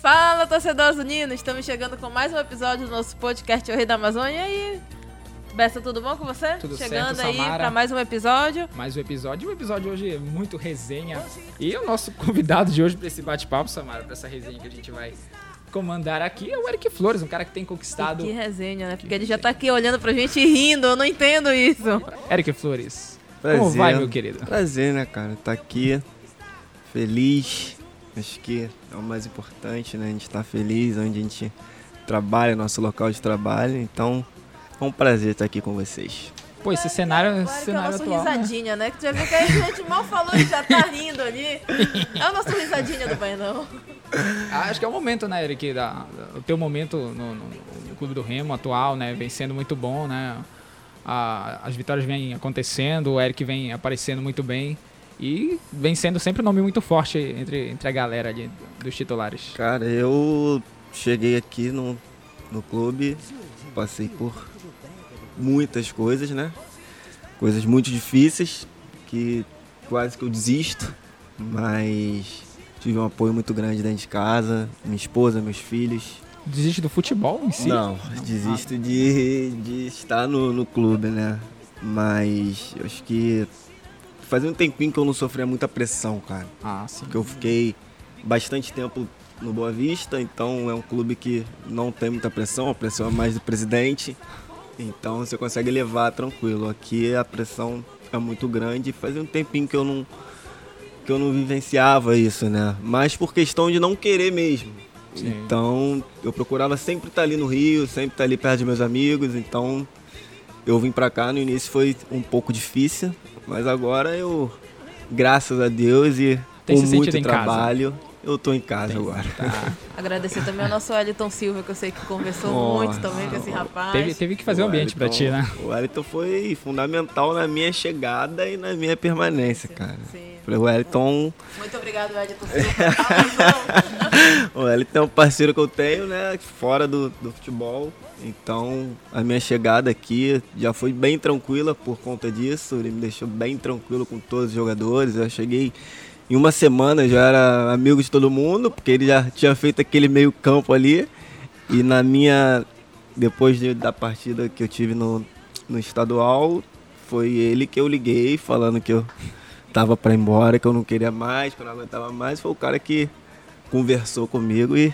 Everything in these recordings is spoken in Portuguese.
Fala, torcedores unidos! Estamos chegando com mais um episódio do nosso podcast O Rei da Amazônia e... Bessa, tudo bom com você? Tudo Chegando certo, aí para mais um episódio. Mais um episódio. O episódio hoje é muito resenha. E o nosso convidado de hoje para esse bate-papo, Samara, para essa resenha que a gente vai comandar aqui é o Eric Flores, um cara que tem conquistado. Que resenha, né? Porque ele já tá aqui olhando pra gente e rindo, eu não entendo isso. Eric Flores. Prazer. Como vai, meu querido? Prazer, né, cara? Tá aqui, feliz. Acho que é o mais importante, né? A gente tá feliz onde a gente trabalha, nosso local de trabalho. Então, é um prazer estar aqui com vocês. Pô, esse cenário, Claro esse que é o cenário nosso atual. né? risadinha, né? Que tu já viu que a gente mal falou e já tá rindo ali. É o nosso risadinha do Bainão. Ah, acho que é o momento, né, Eric? Da, da- o teu momento no, no- no Clube do Remo atual, né? Vem sendo muito bom, né? A- as vitórias vêm acontecendo, o Eric vem aparecendo muito bem. E vem sendo sempre um nome muito forte entre, entre a galera ali dos titulares. Cara, eu cheguei aqui no, no clube, passei por muitas coisas, né? Coisas muito difíceis, que quase que eu desisto, mas tive um apoio muito grande dentro de casa, minha esposa, meus filhos. Desiste do futebol em si? Não, desisto de, de estar no, no clube, né? Mas eu acho que fazia um tempinho que eu não sofria muita pressão, cara. Ah, sim. Porque eu fiquei bastante tempo no Boa Vista, então é um clube que não tem muita pressão, a pressão é mais do presidente. Então você consegue levar tranquilo. Aqui a pressão é muito grande. Fazia um tempinho que eu não que eu não vivenciava isso, né? Mas por questão de não querer mesmo. Sim. Então eu procurava sempre estar ali no Rio, sempre estar ali perto de meus amigos. Então eu vim pra cá no início foi um pouco difícil, mas agora eu, graças a Deus e Tem com se muito em casa? trabalho, eu tô em casa agora. Tá. Agradecer também ao nosso Wellington Silva, que eu sei que conversou Nossa. muito também com esse rapaz. Teve, teve que fazer um O ambiente pra ti, né? O Wellington foi fundamental na minha chegada e na minha permanência, cara. Sim. Falei, o Wellington, Muito obrigado, Wellington Silva. O Wellington é um parceiro que eu tenho, né, fora do, do futebol. Então, a minha chegada aqui já foi bem tranquila por conta disso. Ele me deixou bem tranquilo com todos os jogadores. Eu cheguei em uma semana, já era amigo de todo mundo, porque ele já tinha feito aquele meio campo ali. E na minha. Depois de- da partida que eu tive no, no estadual, foi ele que eu liguei falando que eu tava pra ir embora, que eu não queria mais, que eu não aguentava mais. Foi o cara que conversou comigo e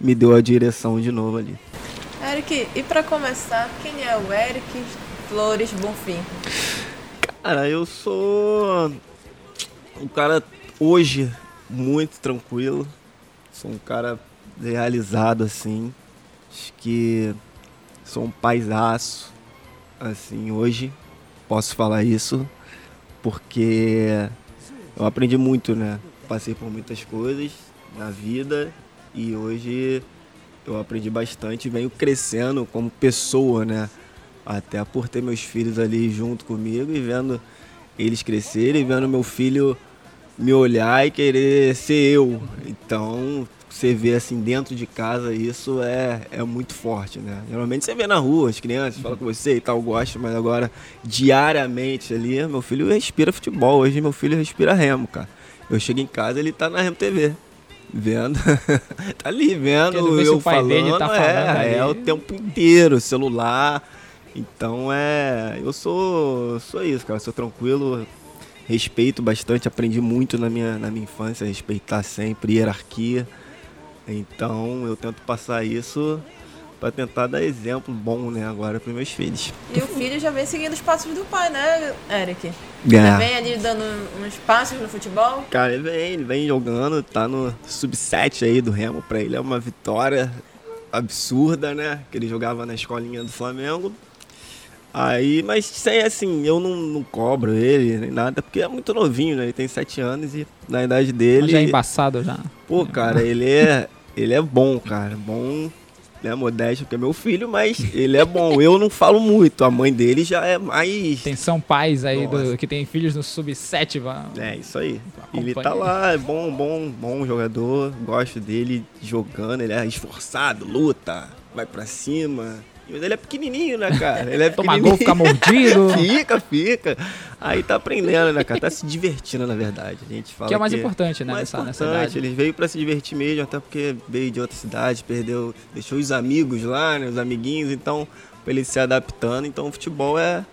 me deu a direção de novo ali. Eric, e pra começar, quem é o Eric Flores Bonfim? Cara, eu sou um cara hoje muito tranquilo. Sou um cara realizado assim. Acho que sou um paisaço. Assim, hoje posso falar isso porque eu aprendi muito, né? Passei por muitas coisas na vida e hoje eu aprendi bastante venho crescendo como pessoa, né? Até por ter meus filhos ali junto comigo e vendo eles crescerem, vendo meu filho me olhar e querer ser eu. Então, você vê assim dentro de casa, isso é, é muito forte, né? Geralmente você vê na rua, as crianças falam com você e tal, gosta, mas agora diariamente ali, meu filho respira futebol. Hoje meu filho respira remo, cara. Eu chego em casa, ele tá na Remo TV. Vendo, tá ali vendo se eu o falando, dele tá falando é, é o tempo inteiro, celular. Então é, eu sou, sou isso, cara, sou tranquilo, respeito bastante, aprendi muito na minha, na minha infância, respeitar sempre, hierarquia. Então eu tento passar isso para tentar dar exemplo bom, né, agora para meus filhos. E o filho já vem seguindo os passos do pai, né, Eric? É. Já vem ali dando uns passos no futebol. Cara, ele vem, ele vem jogando, tá no sub-7 aí do Remo, pra ele é uma vitória absurda, né? Que ele jogava na escolinha do Flamengo. Aí, mas sem assim, eu não, não cobro ele nem nada, porque é muito novinho, né? Ele tem 7 anos e na idade dele. Já é embaçado já. Pô, cara, ele é. Ele é bom, cara. Bom, né? Modesto, porque é meu filho, mas ele é bom. Eu não falo muito. A mãe dele já é mais. Atenção pais aí do- que tem filhos no sub-7, vá. É, isso aí. Acompanha Ele tá lá, é bom, bom, bom jogador. Gosto dele jogando, ele é esforçado, luta, vai pra cima. Mas ele é pequenininho, né, cara? Ele é Tomar gol, ficar mordido. fica, fica. Aí tá aprendendo, né, cara? Tá se divertindo, na verdade. A gente fala que é o mais importante, né, mais nessa, nessa importante. idade. Ele veio pra se divertir mesmo, até porque veio de outra cidade, perdeu, deixou os amigos lá, né, os amiguinhos, então, pra ele se adaptando. Então, o futebol é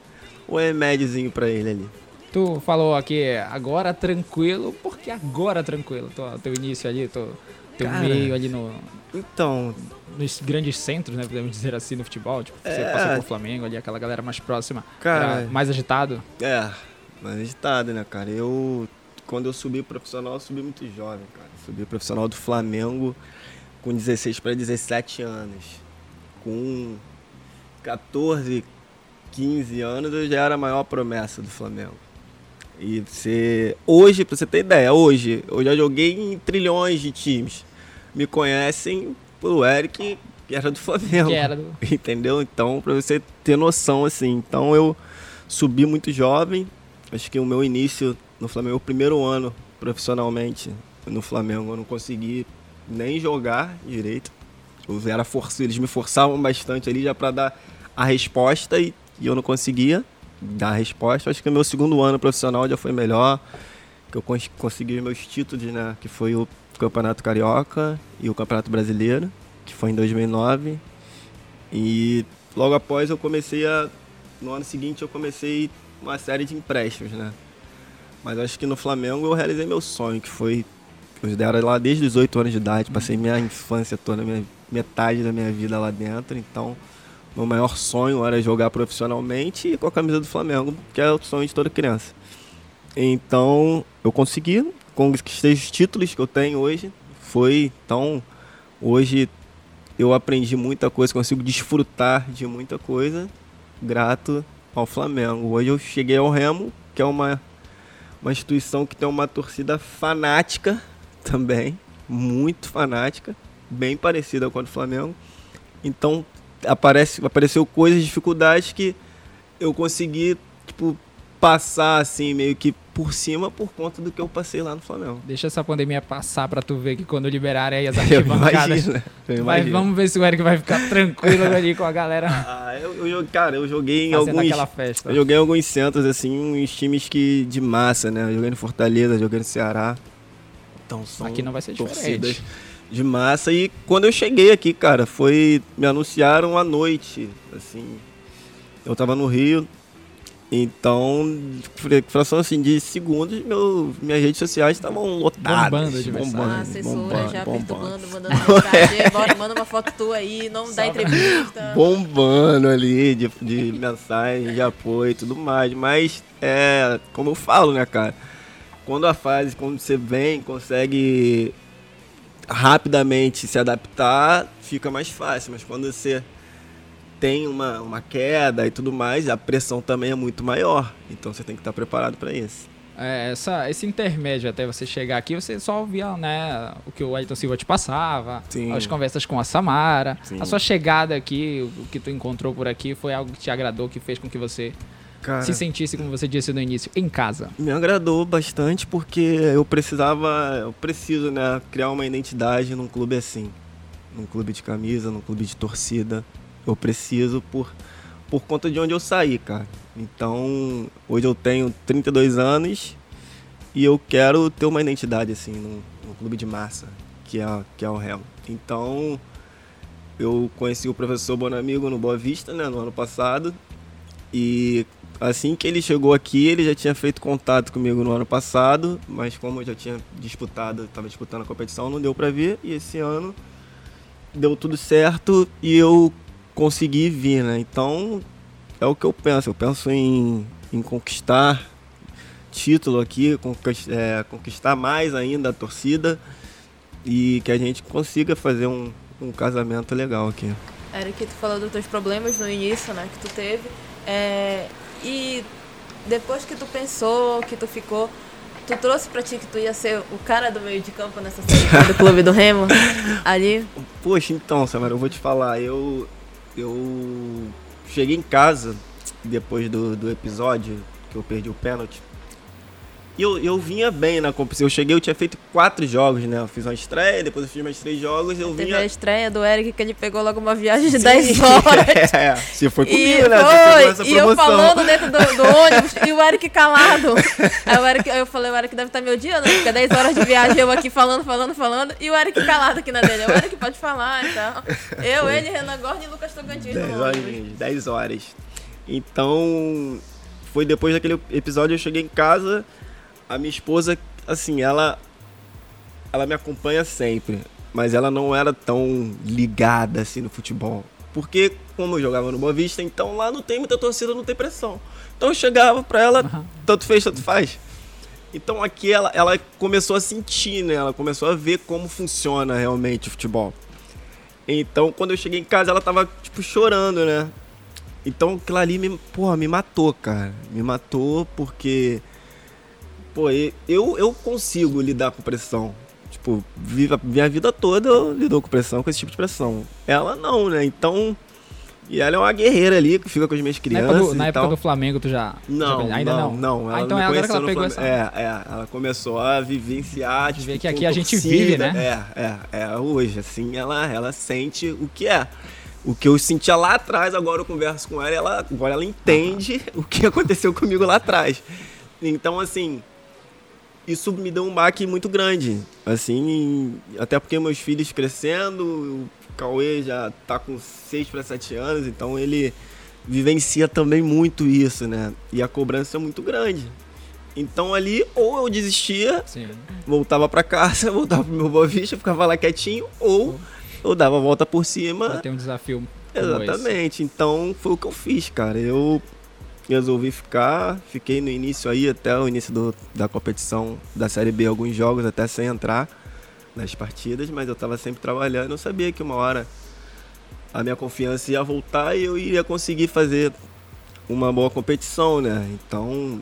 o remédiozinho pra ele ali. Tu falou aqui agora tranquilo, porque agora tranquilo? Teu, teu início ali, teu, teu Cara. meio ali no, Então, nos grandes centros, né? Podemos dizer assim, no futebol. Tipo, você É. passou por Flamengo ali, aquela galera mais próxima. Cara. mais agitado. É, mas agitado, né, cara? Eu, quando eu subi profissional, eu subi muito jovem, cara. Subi profissional do Flamengo com 16 para 17 anos. Com 14, 15 anos, eu já era a maior promessa do Flamengo. E você. Hoje, pra você ter ideia, hoje, eu já joguei em trilhões de times. Me conhecem pelo Eric, que era do Flamengo. Que era do... Entendeu? Então, pra você ter noção, assim. Então, eu subi muito jovem. Acho que o meu início no Flamengo, o primeiro ano profissionalmente no Flamengo, eu não consegui nem jogar direito. Eu era forçado, eles me forçavam bastante ali já pra dar a resposta e, e eu não conseguia dar a resposta. Acho que o meu segundo ano profissional já foi melhor, que eu cons- consegui os meus títulos, né? Que foi o Campeonato Carioca e o Campeonato Brasileiro, que foi em 2009. E logo após eu comecei a. No ano seguinte eu comecei uma série de empréstimos, né? Mas acho que no Flamengo eu realizei meu sonho, que foi. Eu era lá desde os 8 anos de idade, passei minha infância toda, minha, metade da minha vida lá dentro, então meu maior sonho era jogar profissionalmente e com a camisa do Flamengo, que é o sonho de toda criança. Então eu consegui, conquistei os títulos que eu tenho hoje. Foi, então, hoje eu aprendi muita coisa, consigo desfrutar de muita coisa, grato ao Flamengo. Hoje eu cheguei ao Remo, que é uma, uma instituição que tem uma torcida fanática também, muito fanática, bem parecida com a do Flamengo. Então aparece, apareceu coisas, dificuldades que eu consegui tipo, passar assim, meio que por cima por conta do que eu passei lá no Flamengo. Deixa essa pandemia passar pra tu ver que quando liberarem aí as arquibancadas. imagino. vamos ver se o Eric vai ficar tranquilo ali com a galera Ah, eu, eu, cara, eu joguei em fazendo alguns. festa. Eu joguei em alguns centros, assim, uns times que de massa, né? Eu joguei no Fortaleza, joguei no Ceará. Então são Aqui não vai ser diferente. de massa. E quando eu cheguei aqui, cara, foi. Me anunciaram à noite. Assim. Eu tava no Rio. Então, fração assim, de segundos, meu, minhas redes sociais estavam lotadas. Bombando de mensagem. Ah, assessora bombando, já bombando. perturbando, mandando mensagem. Bora, manda uma foto tua aí, não dá Só pra- entrevista. bombando ali de, de mensagem, de apoio e tudo mais. Mas é, como eu falo, né, cara? Quando a fase, quando você vem, consegue rapidamente se adaptar, fica mais fácil. Mas quando você tem uma, uma queda e tudo mais, a pressão também é muito maior. Então você tem que estar preparado para isso. É, essa, esse intermédio até você chegar aqui, você só ouvia né, o que o Ayrton Silva te passava, Sim. as conversas com a Samara. Sim. A sua chegada aqui, o que tu encontrou por aqui, foi algo que te agradou, que fez com que você Cara, se sentisse, como você disse no início, em casa. Me agradou bastante porque eu precisava, eu preciso, né, criar uma identidade num clube assim, num clube de camisa, num clube de torcida. Eu preciso por por conta de onde eu saí, cara. Então, hoje eu tenho 32 anos e eu quero ter uma identidade assim num clube de massa, que é que é o Remo. Então, eu conheci o professor Bonamigo no Boa Vista, né, no ano passado. E assim que ele chegou aqui, ele já tinha feito contato comigo no ano passado, mas como eu já tinha disputado, estava disputando a competição, não deu para vir. E esse ano deu tudo certo e eu consegui vir, né? Então é o que eu penso. Eu penso em, em conquistar título aqui, é, conquistar mais ainda a torcida e que a gente consiga fazer um, um casamento legal aqui. Eric, tu falou dos teus problemas no início, né, que tu teve. É, e depois que tu pensou, que tu ficou, tu trouxe pra ti que tu ia ser o cara do meio de campo nessa série do Clube do Remo? Ali? Poxa, então, Samara, eu vou te falar, eu eu cheguei em casa depois do, do episódio que eu perdi o pênalti. E eu, eu vinha bem na competição. Eu cheguei, eu tinha feito quatro jogos, né? Eu fiz uma estreia, depois eu fiz mais três jogos. Eu Teve vinha. a estreia do Eric que ele pegou logo uma viagem de Sim. 10 horas. É, você foi E comigo, né? Você pegou essa foi, e eu promoção. falando dentro do, do ônibus e o Eric calado. Aí o Eric, eu falei, o Eric deve estar me odiando, né? Porque 10 horas de viagem eu aqui falando, falando, falando, e o Eric calado aqui na dele. O Eric pode falar e tal. Eu, ele, Renan Gordon e Lucas Tocantins 10 no horas, ônibus. 10 horas. Então, foi depois daquele episódio, eu cheguei em casa, a minha esposa, assim, ela ela me acompanha sempre, mas ela não era tão ligada assim no futebol. Porque como eu jogava no Boa Vista, então lá não tem muita torcida, não tem pressão. Então eu chegava pra ela, tanto fez, tanto faz. Então aqui ela, ela começou a sentir, né? Ela começou a ver como funciona realmente o futebol. Então, quando eu cheguei em casa, ela tava, tipo, chorando, né? Então, aquilo ali me, porra, me matou, cara. Me matou porque, pô, eu, eu consigo lidar com pressão. Tipo, viva, minha vida toda eu lido com pressão, com esse tipo de pressão. Ela não, né? Então, e ela é uma guerreira ali, que fica com as minhas Na crianças época, do, na época do Flamengo, tu já. Não, já- ainda não, não. não. Ah, então é agora que ela pegou essa. É, é. Ela começou a vivenciar. De ver tipo, que aqui a gente torcida. vive, né? É, é, é. Hoje, assim, ela, ela sente o que é. O que eu sentia lá atrás, agora eu converso com ela, ela agora ela entende o que aconteceu comigo lá atrás. Então, assim, isso me deu um baque muito grande. Assim, até porque meus filhos crescendo, o Cauê já tá com 6 para 7 anos, então ele vivencia também muito isso, né? E a cobrança é muito grande. Então ali, ou eu desistia, Sim. voltava para casa, voltava pro meu Boa Vista, ficava lá quietinho, ou eu dava a volta por cima. Pra ter um desafio. Exatamente. Então foi o que eu fiz, cara. Eu resolvi ficar, fiquei no início aí, até o início do- da competição da Série B, alguns jogos até sem entrar nas partidas, mas eu tava sempre trabalhando. Eu sabia que uma hora a minha confiança ia voltar e eu iria conseguir fazer uma boa competição, né? Então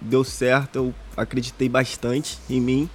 deu certo, eu acreditei bastante em mim,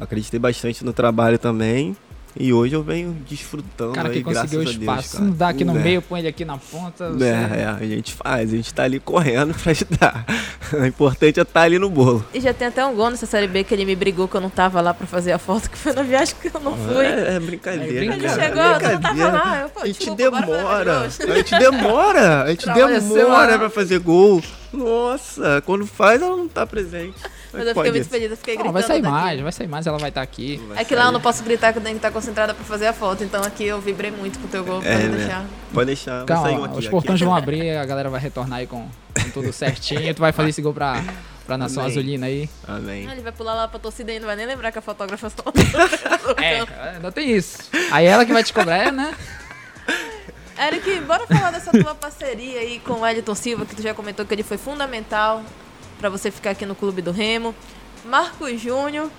acreditei bastante no trabalho também. E hoje eu venho desfrutando Cara aí, que conseguiu o graças a Deus, espaço. cara. não dá aqui no É. meio, põe ele aqui na ponta. você- É, é, a gente faz, a gente tá ali correndo pra ajudar. O importante é estar ali no bolo. E já tem até um gol nessa série B que ele me brigou que eu não tava lá pra fazer a foto, que foi na viagem que eu não fui. É, é brincadeira. É Ele brincadeira. chegou, eu não tava lá. Eu, pô, A gente desculpa, demora, a gente demora, a gente demora pra fazer gol. Nossa, quando faz ela não tá presente. Mas eu fiquei muito feliz, eu fiquei Não, gritando vai sair daqui. mais, vai sair mais, ela vai estar aqui. Vai É que lá eu sair. não posso gritar que eu tenho que estar concentrada pra fazer a foto, então aqui eu vibrei muito com o teu gol, É, pode né? deixar. Pode deixar, vai sair um Calma, aqui. os aqui. portões vão abrir, a galera vai retornar aí com, com tudo certinho. Tu vai fazer esse gol pra, pra Nação Amém. Azulina aí. Amém. Ah, Ele vai pular lá pra torcida e não vai nem lembrar que a fotógrafa só. É, ainda tem isso. Aí ela que vai te cobrar, é, né? Eric, bora falar dessa tua parceria aí com o Wellington Silva, que tu já comentou que ele foi fundamental pra você ficar aqui no Clube do Remo. Marcos Júnior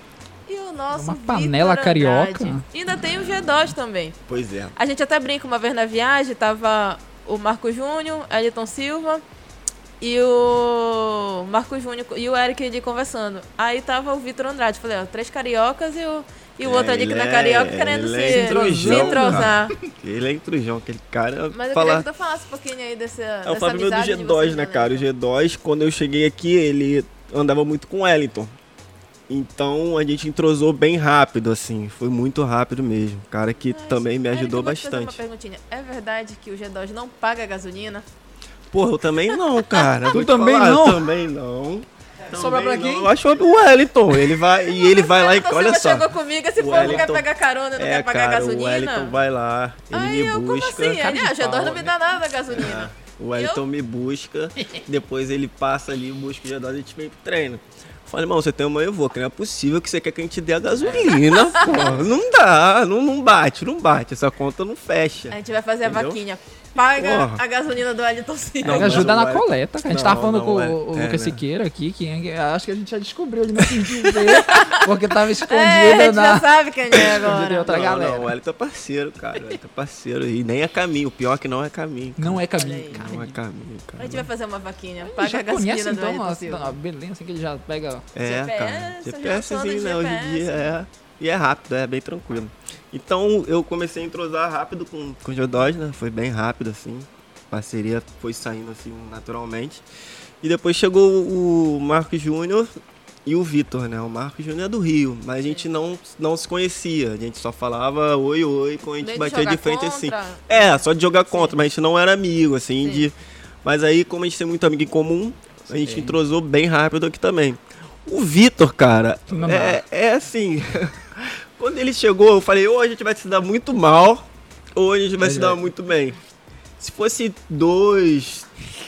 e o nosso Uma panela Andrade. carioca. E ainda tem o G2 também. Pois é. A gente até brinca uma vez na viagem, tava o Marcos Júnior, Elton Silva e o Marcos Júnior e o Eric ali conversando. Aí tava o Vitor Andrade. Falei, ó, três cariocas e o, e o É, outro ali que na é- carioca querendo ele se, é se intrusão, entrosar. Ele é intrujão, aquele cara. Mas eu falar... queria que tu falasse um pouquinho aí dessa, É dessa o Fábio meu do amizade de G2, vocês, né, né? cara? O G2, quando eu cheguei aqui, ele andava muito com o Wellington. Então a gente entrosou bem rápido, assim. Foi muito rápido mesmo. Cara que também me ajudou eu vou te fazer bastante. Uma perguntinha. É verdade que o G2 não paga gasolina? Porra, eu também não, cara. Tu também falar, não? Eu também não. Sobra pra Também quem? não. Eu acho o Wellington. Ele vai, e ele vai lá e olha só. chegou comigo, esse O povo quer Wellington- pegar carona, não É, quer pagar cara, o gasolina. Wellington vai lá, ele eu, me como busca. assim? Cara ah, o G2 pau, não me né? dá nada da gasolina. O Wellington Eu? me busca, depois ele passa ali, busca o G2 e a gente vem pro treino. Falei, irmão, você tem uma eu vou, que não é possível que você quer que a gente dê a gasolina, pô. Não dá, não, não bate, não bate. Essa conta não fecha. A gente vai fazer a Entendeu? vaquinha. Paga Porra. a gasolina do Wellington Silva. Não, ajuda na Wellington- coleta. cara. A gente Não, tava falando não, com é- o, o é, Lucas né? Siqueira aqui, que acho que a gente já descobriu, ele não quis dizer, porque tava escondido É, a gente na... já sabe quem é Escondido em agora. outra não, galera. não, o Wellington é parceiro, cara. O Wellington é parceiro. E nem é caminho. O pior é que não é caminho. cara. Não é caminho, cara. Não é caminho, A cara. gente vai fazer uma vaquinha. Ele Paga já a gasolina conhece, do então, Wellington a, Silva. a beleza assim que ele já pega... É, GPS, cara. GPSzinho, do né? Hoje em dia é. E é rápido, é bem tranquilo. Então eu comecei a entrosar rápido com, com o G2, né? Foi bem rápido, assim. A parceria foi saindo assim naturalmente. E depois chegou o Marcos Júnior e o Vitor, né? O Marcos Júnior é do Rio, mas a gente não, não se conhecia. A gente só falava oi, oi, quando a gente Nem de batia de frente contra. assim. É, só de jogar contra, mas a gente não era amigo, assim, Sim. de. Mas aí, como a gente tem muito amigo em comum, a gente Sim. entrosou bem rápido aqui também. O Vitor, cara, Não é, é assim. quando ele chegou, eu falei, ou a gente vai se dar muito mal, ou a gente vai Pois se é. dar muito bem. Se fosse dois,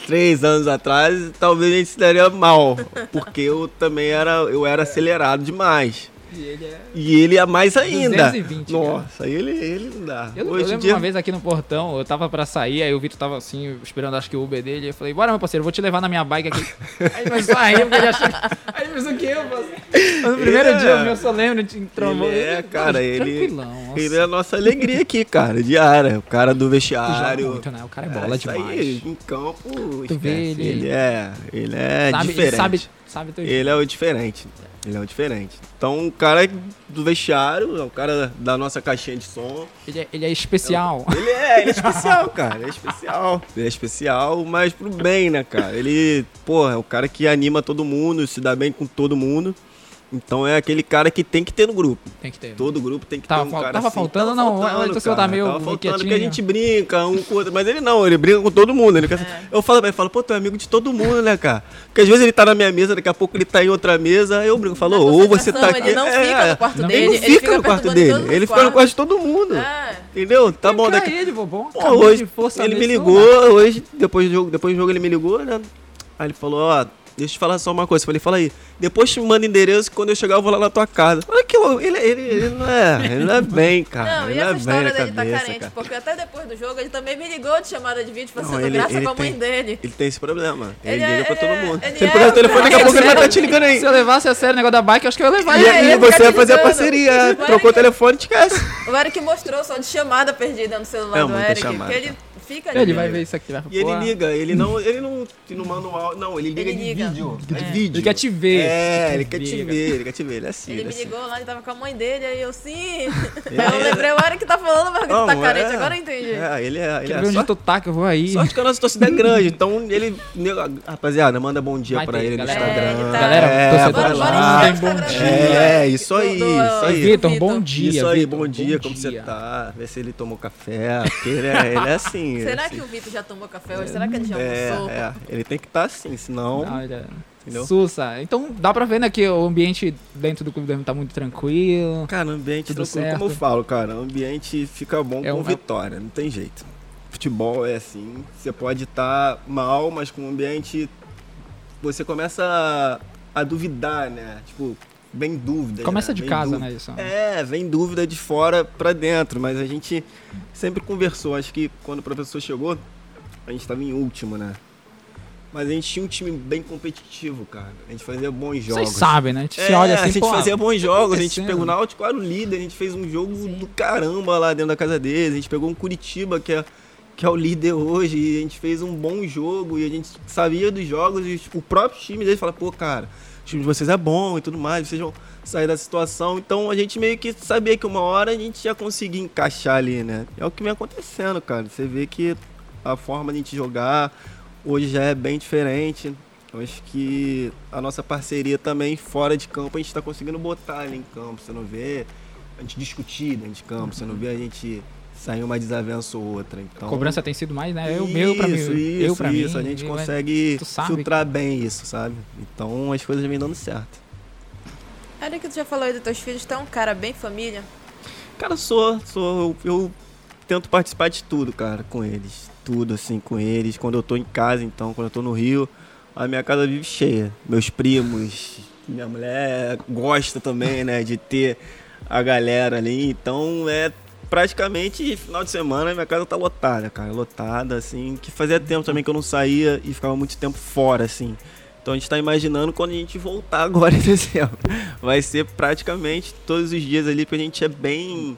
três anos atrás, talvez a gente se daria mal. Porque eu também era, eu era acelerado demais. E ele é. E ele é mais ainda. 220, Nossa, ele, ele não dá. Eu, eu Hoje em lembro dia. uma vez aqui no portão, eu tava pra sair, aí o Vitor tava assim, esperando acho que o Uber dele. Eu falei, bora meu parceiro, vou te levar na minha bike aqui. aí rir, porque ele achou. Aí ele pensou que eu, parceiro. No primeiro é- dia, eu só lembro, de trombou. Ele é, cara, ele- nossa. Ele é a nossa alegria aqui, cara, diária. O cara do joga vestiário. muito, né? O cara é bola isso demais. Aí, em campo, Tu vê ele- ele é, ele é sabe, diferente. Ele sabe, sabe teu Ele é o diferente. Ele é o diferente. Então, o cara do vestiário, é o cara da nossa caixinha de som. ele, é, ele é especial. Ele é, ele é especial, cara. Ele é especial. Ele é especial, mas pro bem, né, cara? Ele, porra, é o cara que anima todo mundo, se dá bem com todo mundo. Então é aquele cara que tem que ter no grupo. Tem que ter. né? Todo grupo tem que Tava ter um cara tava assim. faltando, não? O Edson tá cara. meio Tava faltando que a gente brinca um com o outro. Mas ele não, ele brinca com todo mundo. Ele quer- É. Eu falo pra ele, falo, pô, tu é amigo de todo mundo, né, cara? Porque às vezes ele tá na minha mesa, daqui a pouco ele tá em outra mesa, aí eu brinco, falo, ou você tá aqui. Ele não É, fica no quarto Não. dele. Ele não fica no quarto dele, ele fica no quarto de todo mundo. É. Entendeu? Tá bom, Fica daqui. ele. Pô, hoje ele me ligou, hoje, depois do jogo, depois do jogo ele me ligou, né? Aí ele falou, ó, deixa eu te falar só uma coisa. Eu falei, fala aí. Depois te manda endereço que quando eu chegar eu vou lá na tua casa. Olha que louco, ele, ele, ele não é, ele não é bem, cara. Não, ele e não é essa bem história dele tá cabeça, carente, cara. porque até depois do jogo ele também me ligou de chamada de vídeo Não, fazendo ele- graça ele com a mãe tem- dele. Ele tem esse problema. Ele, Ele é- liga pra todo ele é- mundo. ele Se ele é pegar o telefone, daqui a pouco ele vai estar te ligando aí. Se eu levasse a sério o negócio da bike, eu acho que eu ia levar E ele. aí ele você vai fazer a parceria. Trocou o telefone, esquece. O Eric mostrou só de chamada perdida no celular É do Eric, chamada. que ele fica Ele ligando. vai ver isso aqui, vai E ele liga, ele não, ele não, no manual, não, ele liga Ele de liga. vídeo. É. De vídeo. Ele quer te ver. É, ele Ele quer te ver, ele quer te ver, ele é assim. Ele ele é me assim. ligou lá, ele tava com a mãe dele, aí eu sim. É. Aí eu lembrei o Eric tá falando, mas que Não, tá carente, é. agora eu entendi. É, ele é, ele Quer é ver onde só, tu tá que eu vou aí. sorte que a nossa torcida é grande, então ele, rapaziada, manda bom dia Vai pra ter, ele no. Instagram. É, ele tá- Galera, é, torcedor lá. Bom dia. É, isso aí, isso aí. Vitor, bom dia. Isso aí, bom dia, como você tá? Vê se ele tomou café, porque ele é, ele é assim. é Será assim. que o Vitor já tomou café hoje? Será que ele já É, almoçou? é, ele tem que estar assim, senão... Não, ele é Entendeu? Sussa. Então dá pra ver, né, que o ambiente dentro do clube do Remo tá muito tranquilo. Cara, o ambiente, Tudo tranquilo, certo. como eu falo, cara, o ambiente fica bom É com um- vitória, não tem jeito. Futebol é assim, você pode estar mal, mas com o ambiente você começa a, a duvidar, né? Tipo, vem dúvida. Começa né? de Vem casa, dúvida. né, isso. É, vem dúvida de fora pra dentro, mas a gente sempre conversou. Acho que quando o professor chegou, a gente tava em último, né? Mas a gente tinha um time bem competitivo, cara. A gente fazia bons jogos. Vocês sabem, né? A gente se É, olha assim, a gente fazia bons jogos, a gente pegou o Náutico, era o líder, a gente fez um jogo do caramba lá dentro da casa deles, a gente pegou um Curitiba, que é, que é o líder hoje, e a gente fez um bom jogo, e a gente sabia dos jogos, e tipo, o próprio time deles fala, pô, cara, time de vocês é bom e tudo mais, vocês vão sair da situação, então a gente meio que sabia que uma hora a gente ia conseguir encaixar ali, né? É o que vem acontecendo, cara, você vê que a forma de a gente jogar hoje já é bem diferente, eu acho que a nossa parceria também, fora de campo, a gente está conseguindo botar ali em campo. Você não vê a gente discutir dentro de campo, você não vê a gente sair uma desavença ou outra. Então, A cobrança tem sido mais, né? Eu, meu pra mim. Isso, eu isso, pra isso. mim. A gente eu- consegue filtrar bem isso, sabe? Então as coisas vêm dando certo. Eric, tu já falou aí dos teus filhos, tu é um cara bem família. Cara, sou, sou. Eu, eu tento participar de tudo, cara, com eles. Tudo, assim, com eles. Quando eu tô em casa, então, quando eu tô no Rio, a minha casa vive cheia. Meus primos, minha mulher gosta também, né, de ter a galera ali. Então, é praticamente final de semana minha casa tá lotada, cara. Lotada, assim. Que fazia tempo também que eu não saía e ficava muito tempo fora, assim. Então a gente tá imaginando quando a gente voltar agora em dezembro. Vai ser praticamente todos os dias ali, porque a gente é bem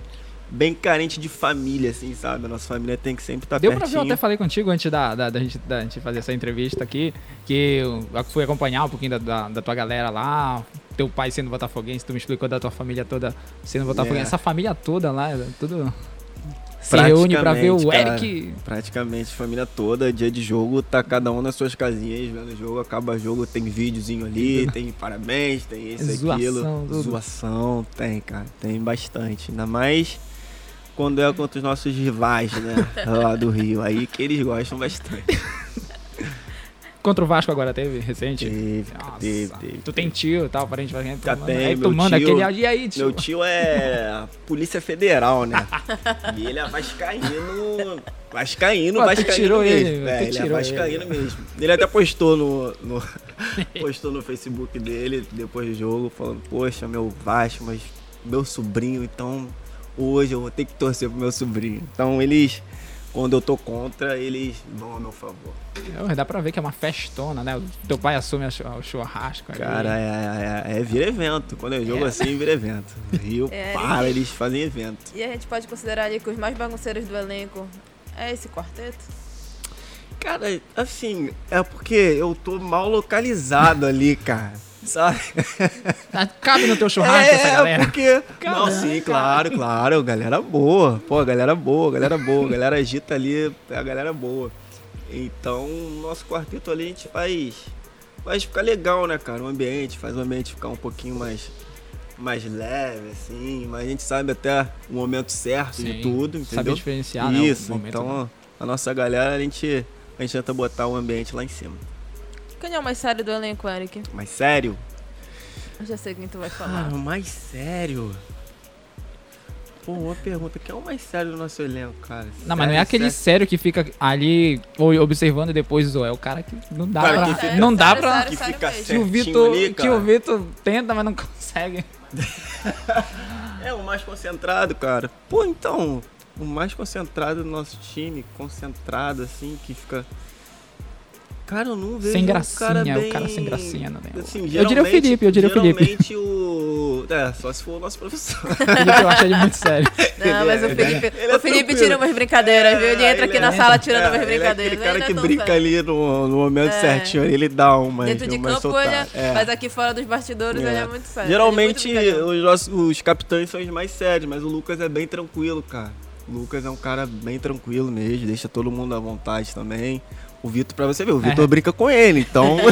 bem carente de família, assim, sabe? A nossa família tem que sempre estar Deu pra ver, eu até falei contigo antes da, da, da gente, da gente fazer essa entrevista aqui, que eu fui acompanhar um pouquinho da, da, da tua galera lá, teu pai sendo botafoguense, tu me explicou da tua família toda sendo botafoguense. É. Essa família toda lá, é tudo... se reúne pra ver o Praticamente, Eric. Praticamente, família toda, dia de jogo, tá cada um nas suas casinhas vendo o jogo, acaba o jogo, tem videozinho ali, tem parabéns, tem esse, Zoação, aquilo. tudo. Zoação, tem, cara, tem bastante. Ainda mais quando é contra os nossos rivais, né? lá do Rio. Aí que eles gostam bastante. Contra o Vasco agora teve, recente. Teve, Nossa, teve, teve. Tu tem tio e tal, parente, parente. Já tem, aí manda tio- aquele e aí, tio? Meu tio é Polícia Federal, né? E ele é vascaíno. Vascaíno, Pô, vascaíno tirou mesmo. ele, é, ele é vascaíno mesmo. Ele até postou no, no- postou no Facebook dele depois do jogo, falando, poxa, meu Vasco, mas meu sobrinho, então hoje eu vou ter que torcer pro meu sobrinho. Então eles, quando eu tô contra, eles vão a meu favor. É, Dá pra ver que é uma festona, né? O teu pai assume o churrasco ali. Cara, é, é, é, vira evento. Quando é jogo É. assim, vira evento. Rio É, para, eles fazem evento. E a gente pode considerar ali que os mais bagunceiros do elenco é esse quarteto? Cara, assim, é porque eu tô mal localizado ali, cara. Sabe? Cabe no teu churrasco essa galera. porque. Não, sim, claro, claro. Galera boa. Pô, galera boa, galera boa. Galera agita ali, é a galera boa. Então, nosso quarteto ali a gente faz. Faz ficar legal, né, cara? O ambiente, faz o ambiente ficar um pouquinho mais. Mais leve, assim, mas a gente sabe até o momento certo Sim, de tudo, entendeu? saber diferenciar, né, Isso, momento, então a nossa galera, a gente, a gente tenta botar o ambiente lá em cima. Quem é o mais sério do elenco, Eric? Mas sério? Eu já sei quem tu vai Ah, falar. o mais sério? Pô, uma pergunta. Quem é o mais sério do nosso elenco, cara? Não, mas não é Sério, aquele sério? sério que fica ali ou- observando e depois zoa. É o cara que não dá Cara, pra. que fica- não dá Sério, pra. sério, Que sério fica. Que o Vitor, ali, que o. Vitor tenta, mas não consegue. É o mais concentrado, cara. Pô, então, o mais concentrado do nosso time, concentrado, assim, que fica. Cara, eu não vejo Sem um gracinha, cara o bem... cara sem gracinha, né? Assim, Eu diria o Felipe, eu diria o Felipe. Geralmente o... É, só se for o nosso professor. Eu acho ele muito sério. Não, mas o é- Felipe, ele é o Felipe tranquilo. tira umas brincadeiras, viu? Ele entra ele aqui na é- sala tirando é, umas ele é brincadeiras. aquele cara Ele que não é brinca sério. ali no, no momento É. certinho, ele dá uma. Dentro de campo, ele é, mas aqui fora dos bastidores ele é muito sério. Geralmente é os, nossos, os capitães são os mais sérios, mas o Lucas é bem tranquilo, cara. O Lucas é um cara bem tranquilo mesmo, deixa todo mundo à vontade também. O Vitor, pra você ver, o Vitor brinca com ele, então.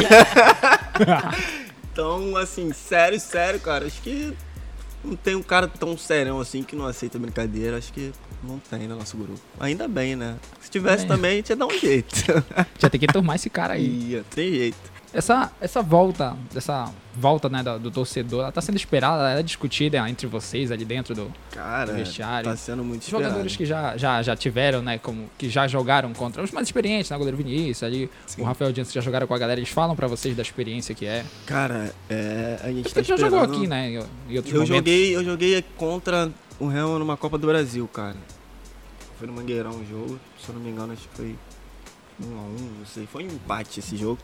então, assim, sério, sério, cara. Acho que não tem um cara tão sério assim que não aceita brincadeira. Acho que não tem no nosso grupo. Ainda bem, né? Se tivesse Bem. também, a gente ia dar um jeito. Já tem que tomar esse cara aí. Ia, tem jeito. Essa, essa volta, essa volta né, do, do torcedor, ela tá sendo esperada, ela é discutida entre vocês ali dentro do Cara, vestiário. tá sendo muito esperado. jogadores que já, já, já tiveram, né, como que já jogaram contra os mais experientes, né, o goleiro Vinícius, ali, Sim. o Rafael Dias já jogaram com a galera, eles falam pra vocês da experiência que é. Cara, é, a gente Porque tá já jogou aqui, né, em, em Eu momentos. joguei, eu joguei contra o Real numa Copa do Brasil, cara. Foi no Mangueirão o jogo, se eu não me engano, acho que foi um a um, não sei. Foi um empate esse jogo.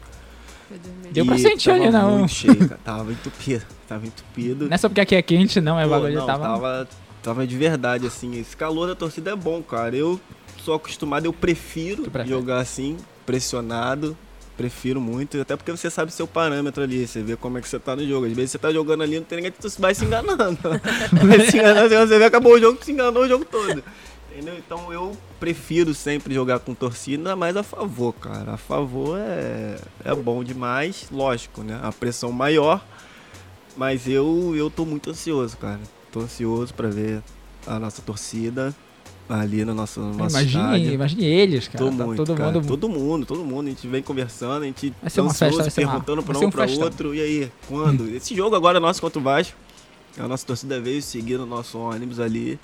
Foi 2000. Deu pra sentir tava ali, né? muito cheio. Tava entupido, tava entupido. Não é só porque aqui é quente, não, é Pô, bagulho não, tava... tava... tava de verdade, assim. Esse calor da torcida é bom, cara. Eu sou acostumado, eu prefiro jogar assim, pressionado. Prefiro muito, até porque você sabe seu parâmetro ali, você vê como é que você tá no jogo. Às vezes você tá jogando ali, não tem ninguém, tu vai se enganando. vai se enganando, você vê, acabou o jogo, se enganou o jogo todo. Entendeu? Então eu prefiro sempre jogar com torcida, mas a favor, cara. A favor é, é bom demais, lógico, né? A pressão maior, mas eu, eu tô muito ansioso, cara. Tô ansioso pra ver a nossa torcida ali no nosso, no nosso Imagine, estádio. imagine eles, cara. Tô tá muito, todo cara. mundo... Todo mundo, todo mundo. A gente vem conversando, a gente Vai ser uma ansioso, festa, vai ser uma- perguntando ser um um pra festão. outro. E aí, quando? Esse jogo agora é nosso contra o Vasco. A nossa torcida veio seguir no nosso ônibus ali.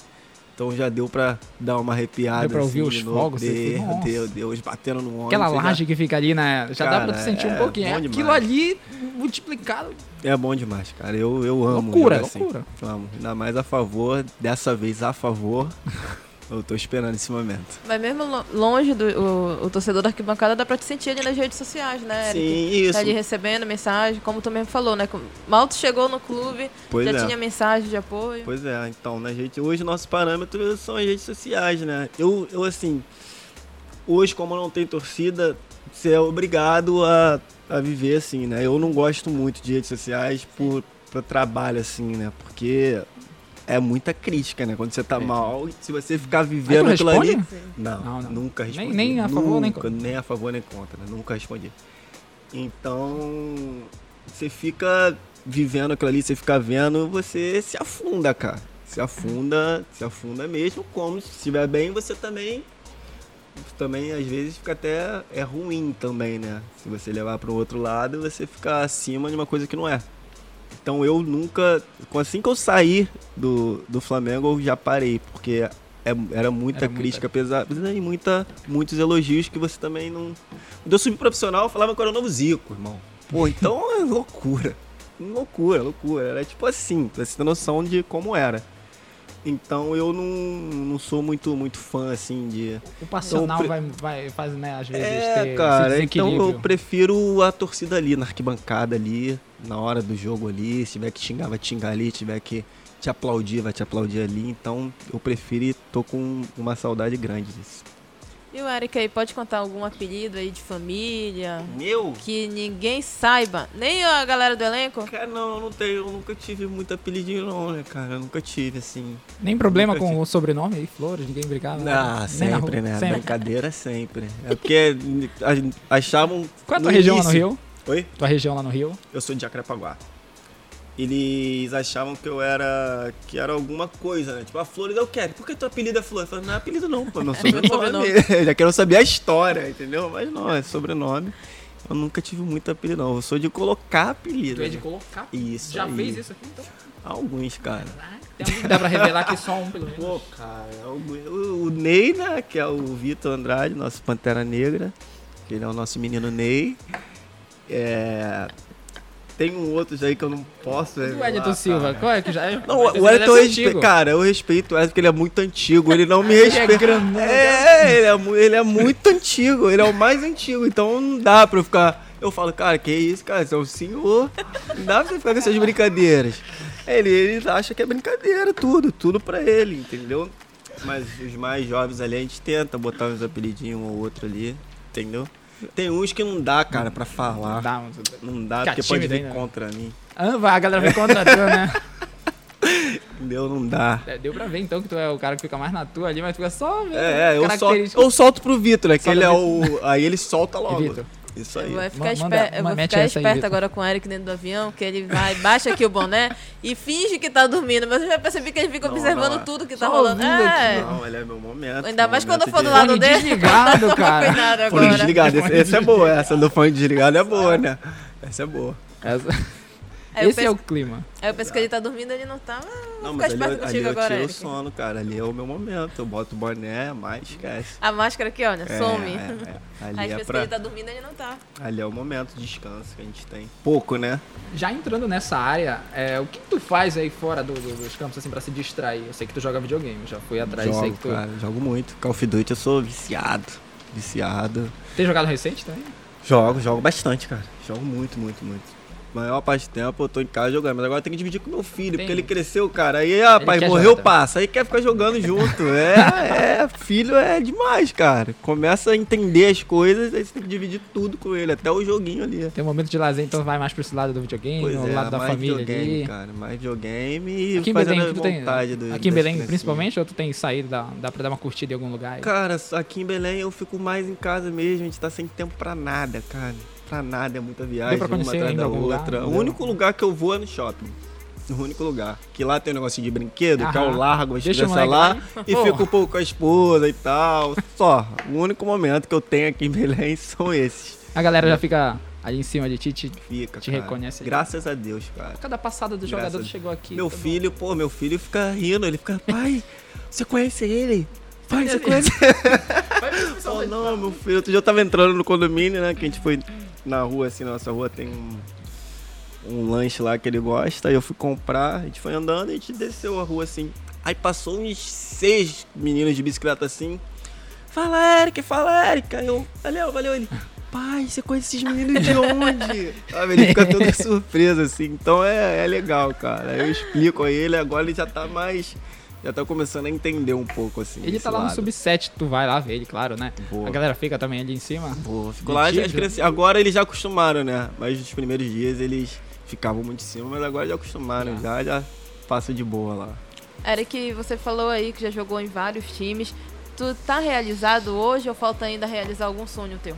Então já deu pra dar uma arrepiada. Deu pra ouvir assim, os de fogos, Deu, "Nossa." deu, deu. Eles batendo no ônibus. Aquela você já- laje que fica ali, né? Já dá Cara, pra tu sentir é um pouquinho. Aquilo demais. ali multiplicado. É bom demais, cara. Eu, eu amo. Loucura, assim. loucura. Amo. Ainda mais a favor. Dessa vez a favor. eu tô esperando esse momento. Mas mesmo lo- longe do o, o torcedor da arquibancada, dá pra te sentir ali nas redes sociais, né, Eric? Sim, isso. Tá ali recebendo mensagem, como tu mesmo falou, né? Mal tu chegou no clube, Pois já é. tinha mensagem de apoio. Pois é, então, na gente, hoje nossos parâmetros são as redes sociais, né? Eu, eu assim, hoje como não tem torcida, você é obrigado a, a viver assim, né? Eu não gosto muito de redes sociais por, por trabalho, assim, né? Porque é muita crítica, né? Quando você tá É. mal, se você ficar vivendo aquilo ali. Não, Não, não. nunca respondi. nem a favor, nem Nunca, nem a favor nem contra, né? Nunca respondi. Então, você fica vivendo aquilo ali, você fica vendo, você se afunda, cara. Se afunda, se afunda mesmo, como se estiver bem, você também também às vezes fica até é ruim também, né? Se você levar para o outro lado, você fica acima de uma coisa que não é. Então eu nunca, assim que eu saí do, do Flamengo, eu já parei, porque é- era muita Era muita. crítica pesada e muita, muitos elogios que você também não. Quando eu subi profissional, eu falava que eu era o novo Zico, irmão. Pô, então é loucura. Loucura, loucura. Era tipo assim, pra você ter noção de como era. Então eu não, não sou muito, muito fã, assim, de. O passional Então, vai, vai, faz, né, às vezes, É, ter cara, então eu prefiro a torcida ali, na arquibancada ali, na hora do jogo ali. Se tiver que xingar, vai xingar ali. Se tiver que te aplaudir, vai te aplaudir ali. Então eu prefiro e tô com uma saudade grande disso. E o Eric aí, pode contar algum apelido aí de família? Meu? Que ninguém saiba, nem a galera do elenco? Cara, não, eu não tenho, eu nunca tive muito apelidinho não, né, cara? Eu nunca tive, assim. Nem problema com tive. o sobrenome aí, Flores, ninguém brigava. Ah, Nem na sempre, né? sempre. Brincadeira sempre. É porque achavam. Qual é a tua região lá no Rio? Oi? Tua região lá no Rio? Eu sou de Jacarepaguá. Eles achavam que eu era. que era alguma coisa, né? Tipo, a Flores eu quero. Por que teu apelido é Flores? Eu falei, não é apelido não, pô, é meu Meu sobrenome. Já quero saber a história, entendeu? Mas não, é sobrenome. Eu nunca tive muito apelido, não. Eu sou de colocar apelido. Tu é de né? colocar. Isso. Já aí. fez isso aqui, então? Alguns, cara. Tem que dá pra revelar aqui só um, pelo menos? Pô, cara, o, o, o Ney, né? Que é o Vitor Andrade, nosso Pantera Negra. Que ele é o nosso menino Ney. É. Tem um outro aí que eu não posso. O revelar, Edson Silva, qual é que já é? Não, o ser respeito. antigo. Cara, eu respeito o Elton porque ele é muito antigo. Ele não me Ele é respeita. É, ele é, ele é muito antigo. Ele é o mais antigo. Então não dá pra eu ficar. Eu falo, cara, que isso, cara? Você é o senhor. Não dá pra você ficar com essas brincadeiras. Ele, ele acha que é brincadeira, tudo. Tudo pra ele, entendeu? Mas os mais jovens ali, a gente tenta botar uns apelidinhos um ou outro ali, entendeu? Tem uns que não dá, cara, pra falar. Dá, mas- Não dá, porque pode vir né? contra mim. Ah, vai, a galera vem contra tu, né? Entendeu? Não dá. É, Deu pra ver então que tu é o cara que fica mais na tua ali, mas fica só É, é, eu solto, eu solto pro Vitor, né? Que ele é o. Aí ele solta logo. Vitor. Isso aí. Eu vou Ma- ficar, manda- esper- eu vou ficar esperto agora com o Eric dentro do avião, que ele vai, baixa aqui o boné e finge que tá dormindo, mas eu já percebi que ele fica Não, observando não, tudo que tá rolando. É. Não, ele é meu momento. Ainda meu mais quando eu momento for do de- lado dele. desligado, Toma cara. cuidado Fone agora. desligado. Esse, essa é boa, essa do fone desligado é boa, né? Essa é boa. Essa- Aí eu, Esse é o penso, clima. aí eu penso que ele tá dormindo, ele não tá. Vou Não, ficar mas ali, ali contigo eu agora, tiro o sono, cara. Ali é o meu momento. Eu boto o boné, mais esquece. A máscara aqui, olha, É, some. é, é. Aí Ali é pensa que pra. ele tá dormindo, ele não tá. Ali é o momento de descanso que a gente tem. Pouco, né? Já entrando nessa área, é, o que tu faz aí fora do- do- dos campos assim pra se distrair? Eu sei que tu joga videogame, já fui atrás, sei Jogo, que tu cara. Jogo muito. Call of Duty eu sou viciado. Viciado. tem jogado recente também? Jogo, jogo bastante, cara. Jogo muito, muito, muito. Maior parte do tempo eu tô em casa jogando, mas agora tem que dividir com meu filho, Tem. porque ele cresceu, cara. Aí, ah, quer morreu, também. passa. Aí quer ficar jogando junto. É, é, filho é demais, cara. Começa a entender as coisas, aí você tem que dividir tudo com ele, até o joguinho ali. Tem um momento de lazer, então vai mais pra esse lado do videogame, Pois é, lado da mais família videogame, ali. cara. Mais videogame e Aqui fazendo Belém, a tu tem, vontade do, aqui em Belém principalmente, ou tu tem saído, dá, dá pra dar uma curtida em algum lugar? aí? Cara, aqui em Belém eu fico mais em casa mesmo, a gente tá sem tempo pra nada, cara. Pra nada, é muita viagem, uma atrás da lugar? outra. Não o único lugar que eu vou é no shopping. O único lugar. Que lá tem um negocinho de brinquedo, que é o Aham. largo, a Deixa o criança lá e Pô. fico um pouco com a esposa e tal. Só. O único momento que eu tenho aqui em Belém são esses. A galera já fica ali em cima de ti, te... Fica, Te cara. reconhece. Graças a Deus, cara. cada passada do Graças jogador chegou aqui. Meu tá bom. filho, pô, meu filho fica rindo, ele fica, pai, você conhece ele? Pai, você conhece Vai Oh, não, meu filho, outro dia eu tava entrando no condomínio, né? Que a gente foi na rua, assim, na nossa rua tem um, um lanche lá que ele gosta. Aí eu fui comprar, a gente foi andando e a gente desceu a rua assim. Aí passou uns seis meninos de bicicleta assim. Fala, Eric, fala, Eric. Aí eu, valeu, valeu. Ele, pai, você conhece esses meninos de onde? Sabe, ele fica todo surpreso assim. Então é, é legal, cara. Eu explico a ele, agora ele já tá mais. Já tá começando a entender um pouco assim. Ele tá lá no lado. sub-7, tu vai lá ver ele, claro, né? Boa. A galera fica também ali em cima. Ficou lá, Mentira. as crianças, agora eles já acostumaram, né? Mas nos primeiros dias eles ficavam muito em cima, mas agora já acostumaram, já, já passa de boa lá. Eric, você falou aí que já jogou em vários times. Tu tá realizado hoje ou falta ainda realizar algum sonho teu?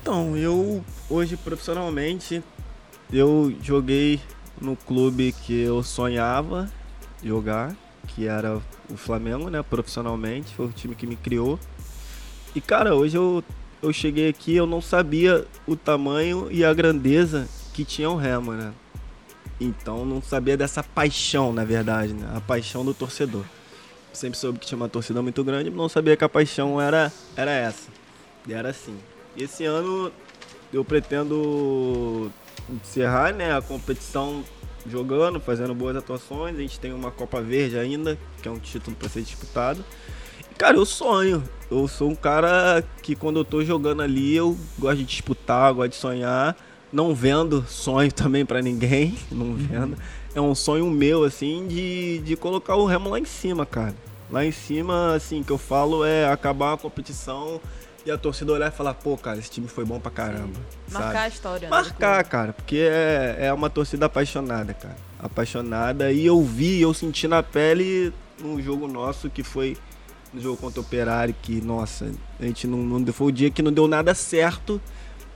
Então, eu hoje profissionalmente eu joguei no clube que eu sonhava jogar, que era o Flamengo, né, profissionalmente, foi o time que me criou. E cara, hoje eu eu cheguei aqui, eu não sabia o tamanho e a grandeza que tinha o Remo, né? Então não sabia dessa paixão, na verdade, né? A paixão do torcedor. Sempre soube que tinha uma torcida muito grande, mas não sabia que a paixão era, era essa. E era assim. Esse ano eu pretendo encerrar né, a competição jogando, fazendo boas atuações. A gente tem uma Copa Verde ainda, que é um título para ser disputado. Cara, eu sonho. Eu sou um cara que quando eu tô jogando ali, eu gosto de disputar, gosto de sonhar. Não vendo sonho também para ninguém, não vendo. É um sonho meu, assim, de, de colocar o Remo lá em cima, cara. Lá em cima, assim, que eu falo é acabar a competição e a torcida olhar e falar, pô, cara, esse time foi bom pra caramba. Marcar sabe? a história. né, Marcar, cara, porque é, é uma torcida apaixonada, cara. Apaixonada. E eu vi, eu senti na pele num jogo nosso que foi no jogo contra o Operário, que, nossa, a gente não, não foi o dia que não deu nada certo.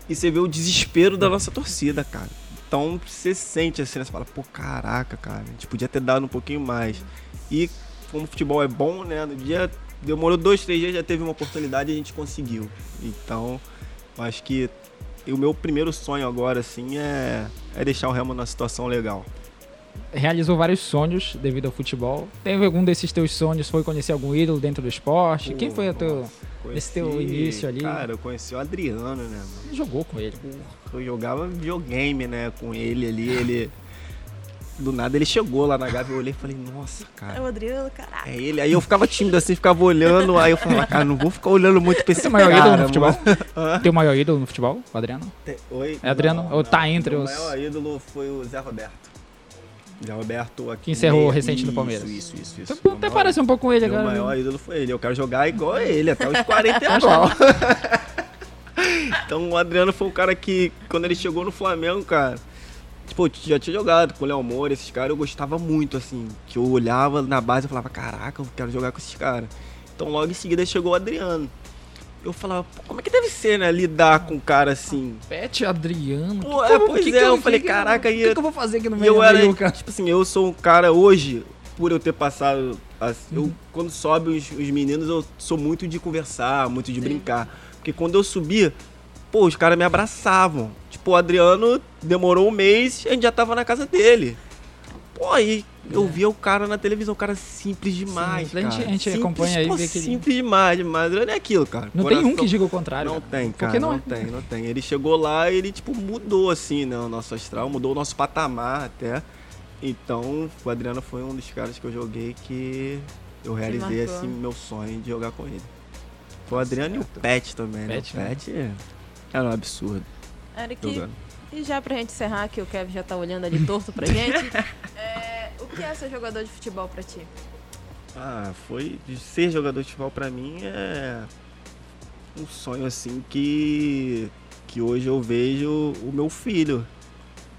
E você vê o desespero da nossa torcida, cara. Então você sente assim, né? você fala, pô, caraca, cara, a gente podia ter dado um pouquinho mais. E como o futebol é bom, né? No dia demorou dois, três dias, já teve uma oportunidade e a gente conseguiu. Então, eu acho que o meu primeiro sonho agora, assim, é, é deixar o Remo numa situação legal. Realizou vários sonhos devido ao futebol. Teve algum desses teus sonhos? Foi conhecer algum ídolo dentro do esporte? Quem foi a teu. Esse teu início ali? Cara, eu conheci o Adriano, né, mano? Você jogou com ele. Eu jogava videogame, né, com ele ali, ele... Do nada ele chegou lá na Gávea, eu olhei e falei, nossa, É cara, o Adriano, caraca. é ele. Aí eu ficava tímido assim, ficava olhando, aí eu falava, cara, não vou ficar olhando muito pra esse é o maior ídolo no futebol? Hã? Teu maior ídolo no futebol, o Adriano? Te- Oi? É Adriano? Ou tá entre o os- O maior ídolo foi o Zé Roberto. Zé Roberto aqui. Que encerrou recente no Palmeiras. Isso, isso, isso. Então, até maior- parece um pouco com ele agora. maior viu? ídolo foi ele. Eu quero jogar igual a ele, até os 40 e igual. então o Adriano foi um cara que, quando ele chegou no Flamengo, cara, tipo, eu já tinha jogado com o Léo Moura, esses caras, eu gostava muito, assim, que eu olhava na base e falava, caraca, eu quero jogar com esses caras. Então logo em seguida chegou o Adriano. Eu falava, pô, como é que deve ser, né, lidar com um cara assim? Pet Adriano. Pô, é, pois que é, que eu falei, que- caraca, O e que, que eu vou fazer aqui no meio eu era, meio, cara? tipo assim, eu sou um cara hoje, por eu ter passado, assim, Uhum. eu, quando sobe os, os meninos, eu sou muito de conversar, muito de Sim. brincar. Porque quando eu subia, pô, os caras me abraçavam. Tipo, o Adriano demorou um mês, a gente já tava na casa dele. Pô, aí eu via o cara na televisão, o cara simples demais, Sim, a gente- cara. a gente Simples, acompanha aí pô, que simples demais, demais. Adriano é aquilo, cara. Não tem um Coração- que diga o contrário. não cara. tem, cara. Porque não não, é. tem, não tem. Ele chegou lá e ele, tipo, mudou, assim, né? O nosso astral, mudou o nosso patamar até. Então, o Adriano foi um dos caras que eu joguei que eu realizei, assim, meu sonho de jogar com ele. Foi o Adriano e o Pet também, né? Pet, o né? Era um absurdo Eric, jogando. e já pra gente encerrar, que o Kevin já tá olhando ali torto pra gente, é, o que é ser jogador de futebol pra ti? Ah, foi. Ser jogador de futebol pra mim é um sonho assim que. que hoje eu vejo o meu filho.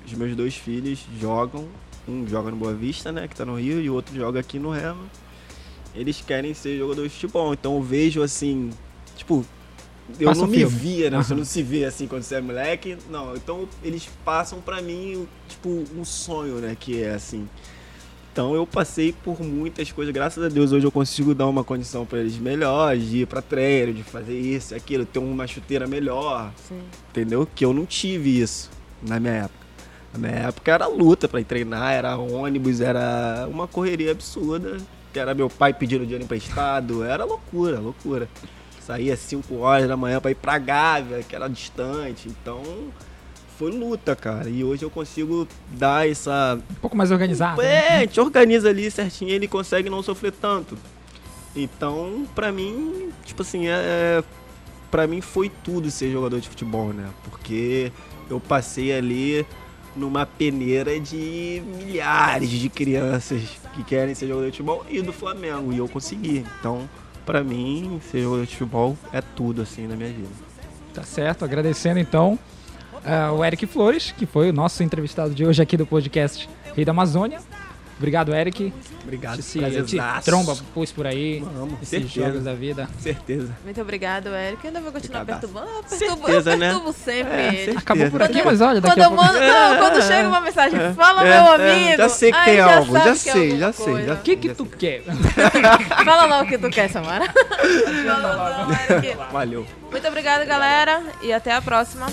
Os meus dois filhos jogam. Um joga no Boa Vista, né? Que tá no Rio, e o outro joga aqui no Remo. Eles querem ser jogadores de futebol. Então eu vejo assim. Tipo, eu Passa não me filme. via, né? Você Aham. não se vê assim quando você é moleque. Não, então eles passam pra mim, tipo, um sonho, né? Que é assim. Então eu passei por muitas coisas, graças a Deus hoje eu consigo dar uma condição pra eles melhores, de ir pra treino, de fazer isso, aquilo, ter uma chuteira melhor, Sim. entendeu? Que eu não tive isso na minha época. Na minha época era luta pra ir treinar, era ônibus, era uma correria absurda, que era meu pai pedindo dinheiro emprestado, era loucura, loucura. Saía 5 horas da manhã pra ir pra Gávea, que era distante, então foi luta, cara. E hoje eu consigo dar essa Um pouco mais organizado. é, né? a gente organiza ali certinho, ele consegue não sofrer tanto. Então, pra mim, tipo assim, é, é para mim foi tudo ser jogador de futebol, né? Porque eu passei ali numa peneira de milhares de crianças que querem ser jogador de futebol e do Flamengo, e eu consegui. Então, pra mim, ser jogador de futebol é tudo assim na minha vida. Tá certo. Agradecendo então eh, o Eric Flores, que foi o nosso entrevistado de hoje aqui do podcast Rei da Amazônia. Obrigado, Eric. Obrigado, Se tromba, pus por aí. Vamos, esses certeza. jogos da vida. Certeza. Muito obrigado, Eric. Eu ainda vou continuar Obrigadaço. perturbando. Eu perturbo, Certeza, eu né? perturbo sempre É, ele. certeza. Acabou por aqui, mas olha, daqui Quando a eu pouco... mando, não, quando chega uma mensagem, fala É, meu é, amigo. já sei que aí tem já algo, já que é sei, já sei, O que que tu quer? Fala logo o que tu quer, Samara. Fala logo, Eric. Valeu. Muito obrigado, galera, e até a próxima.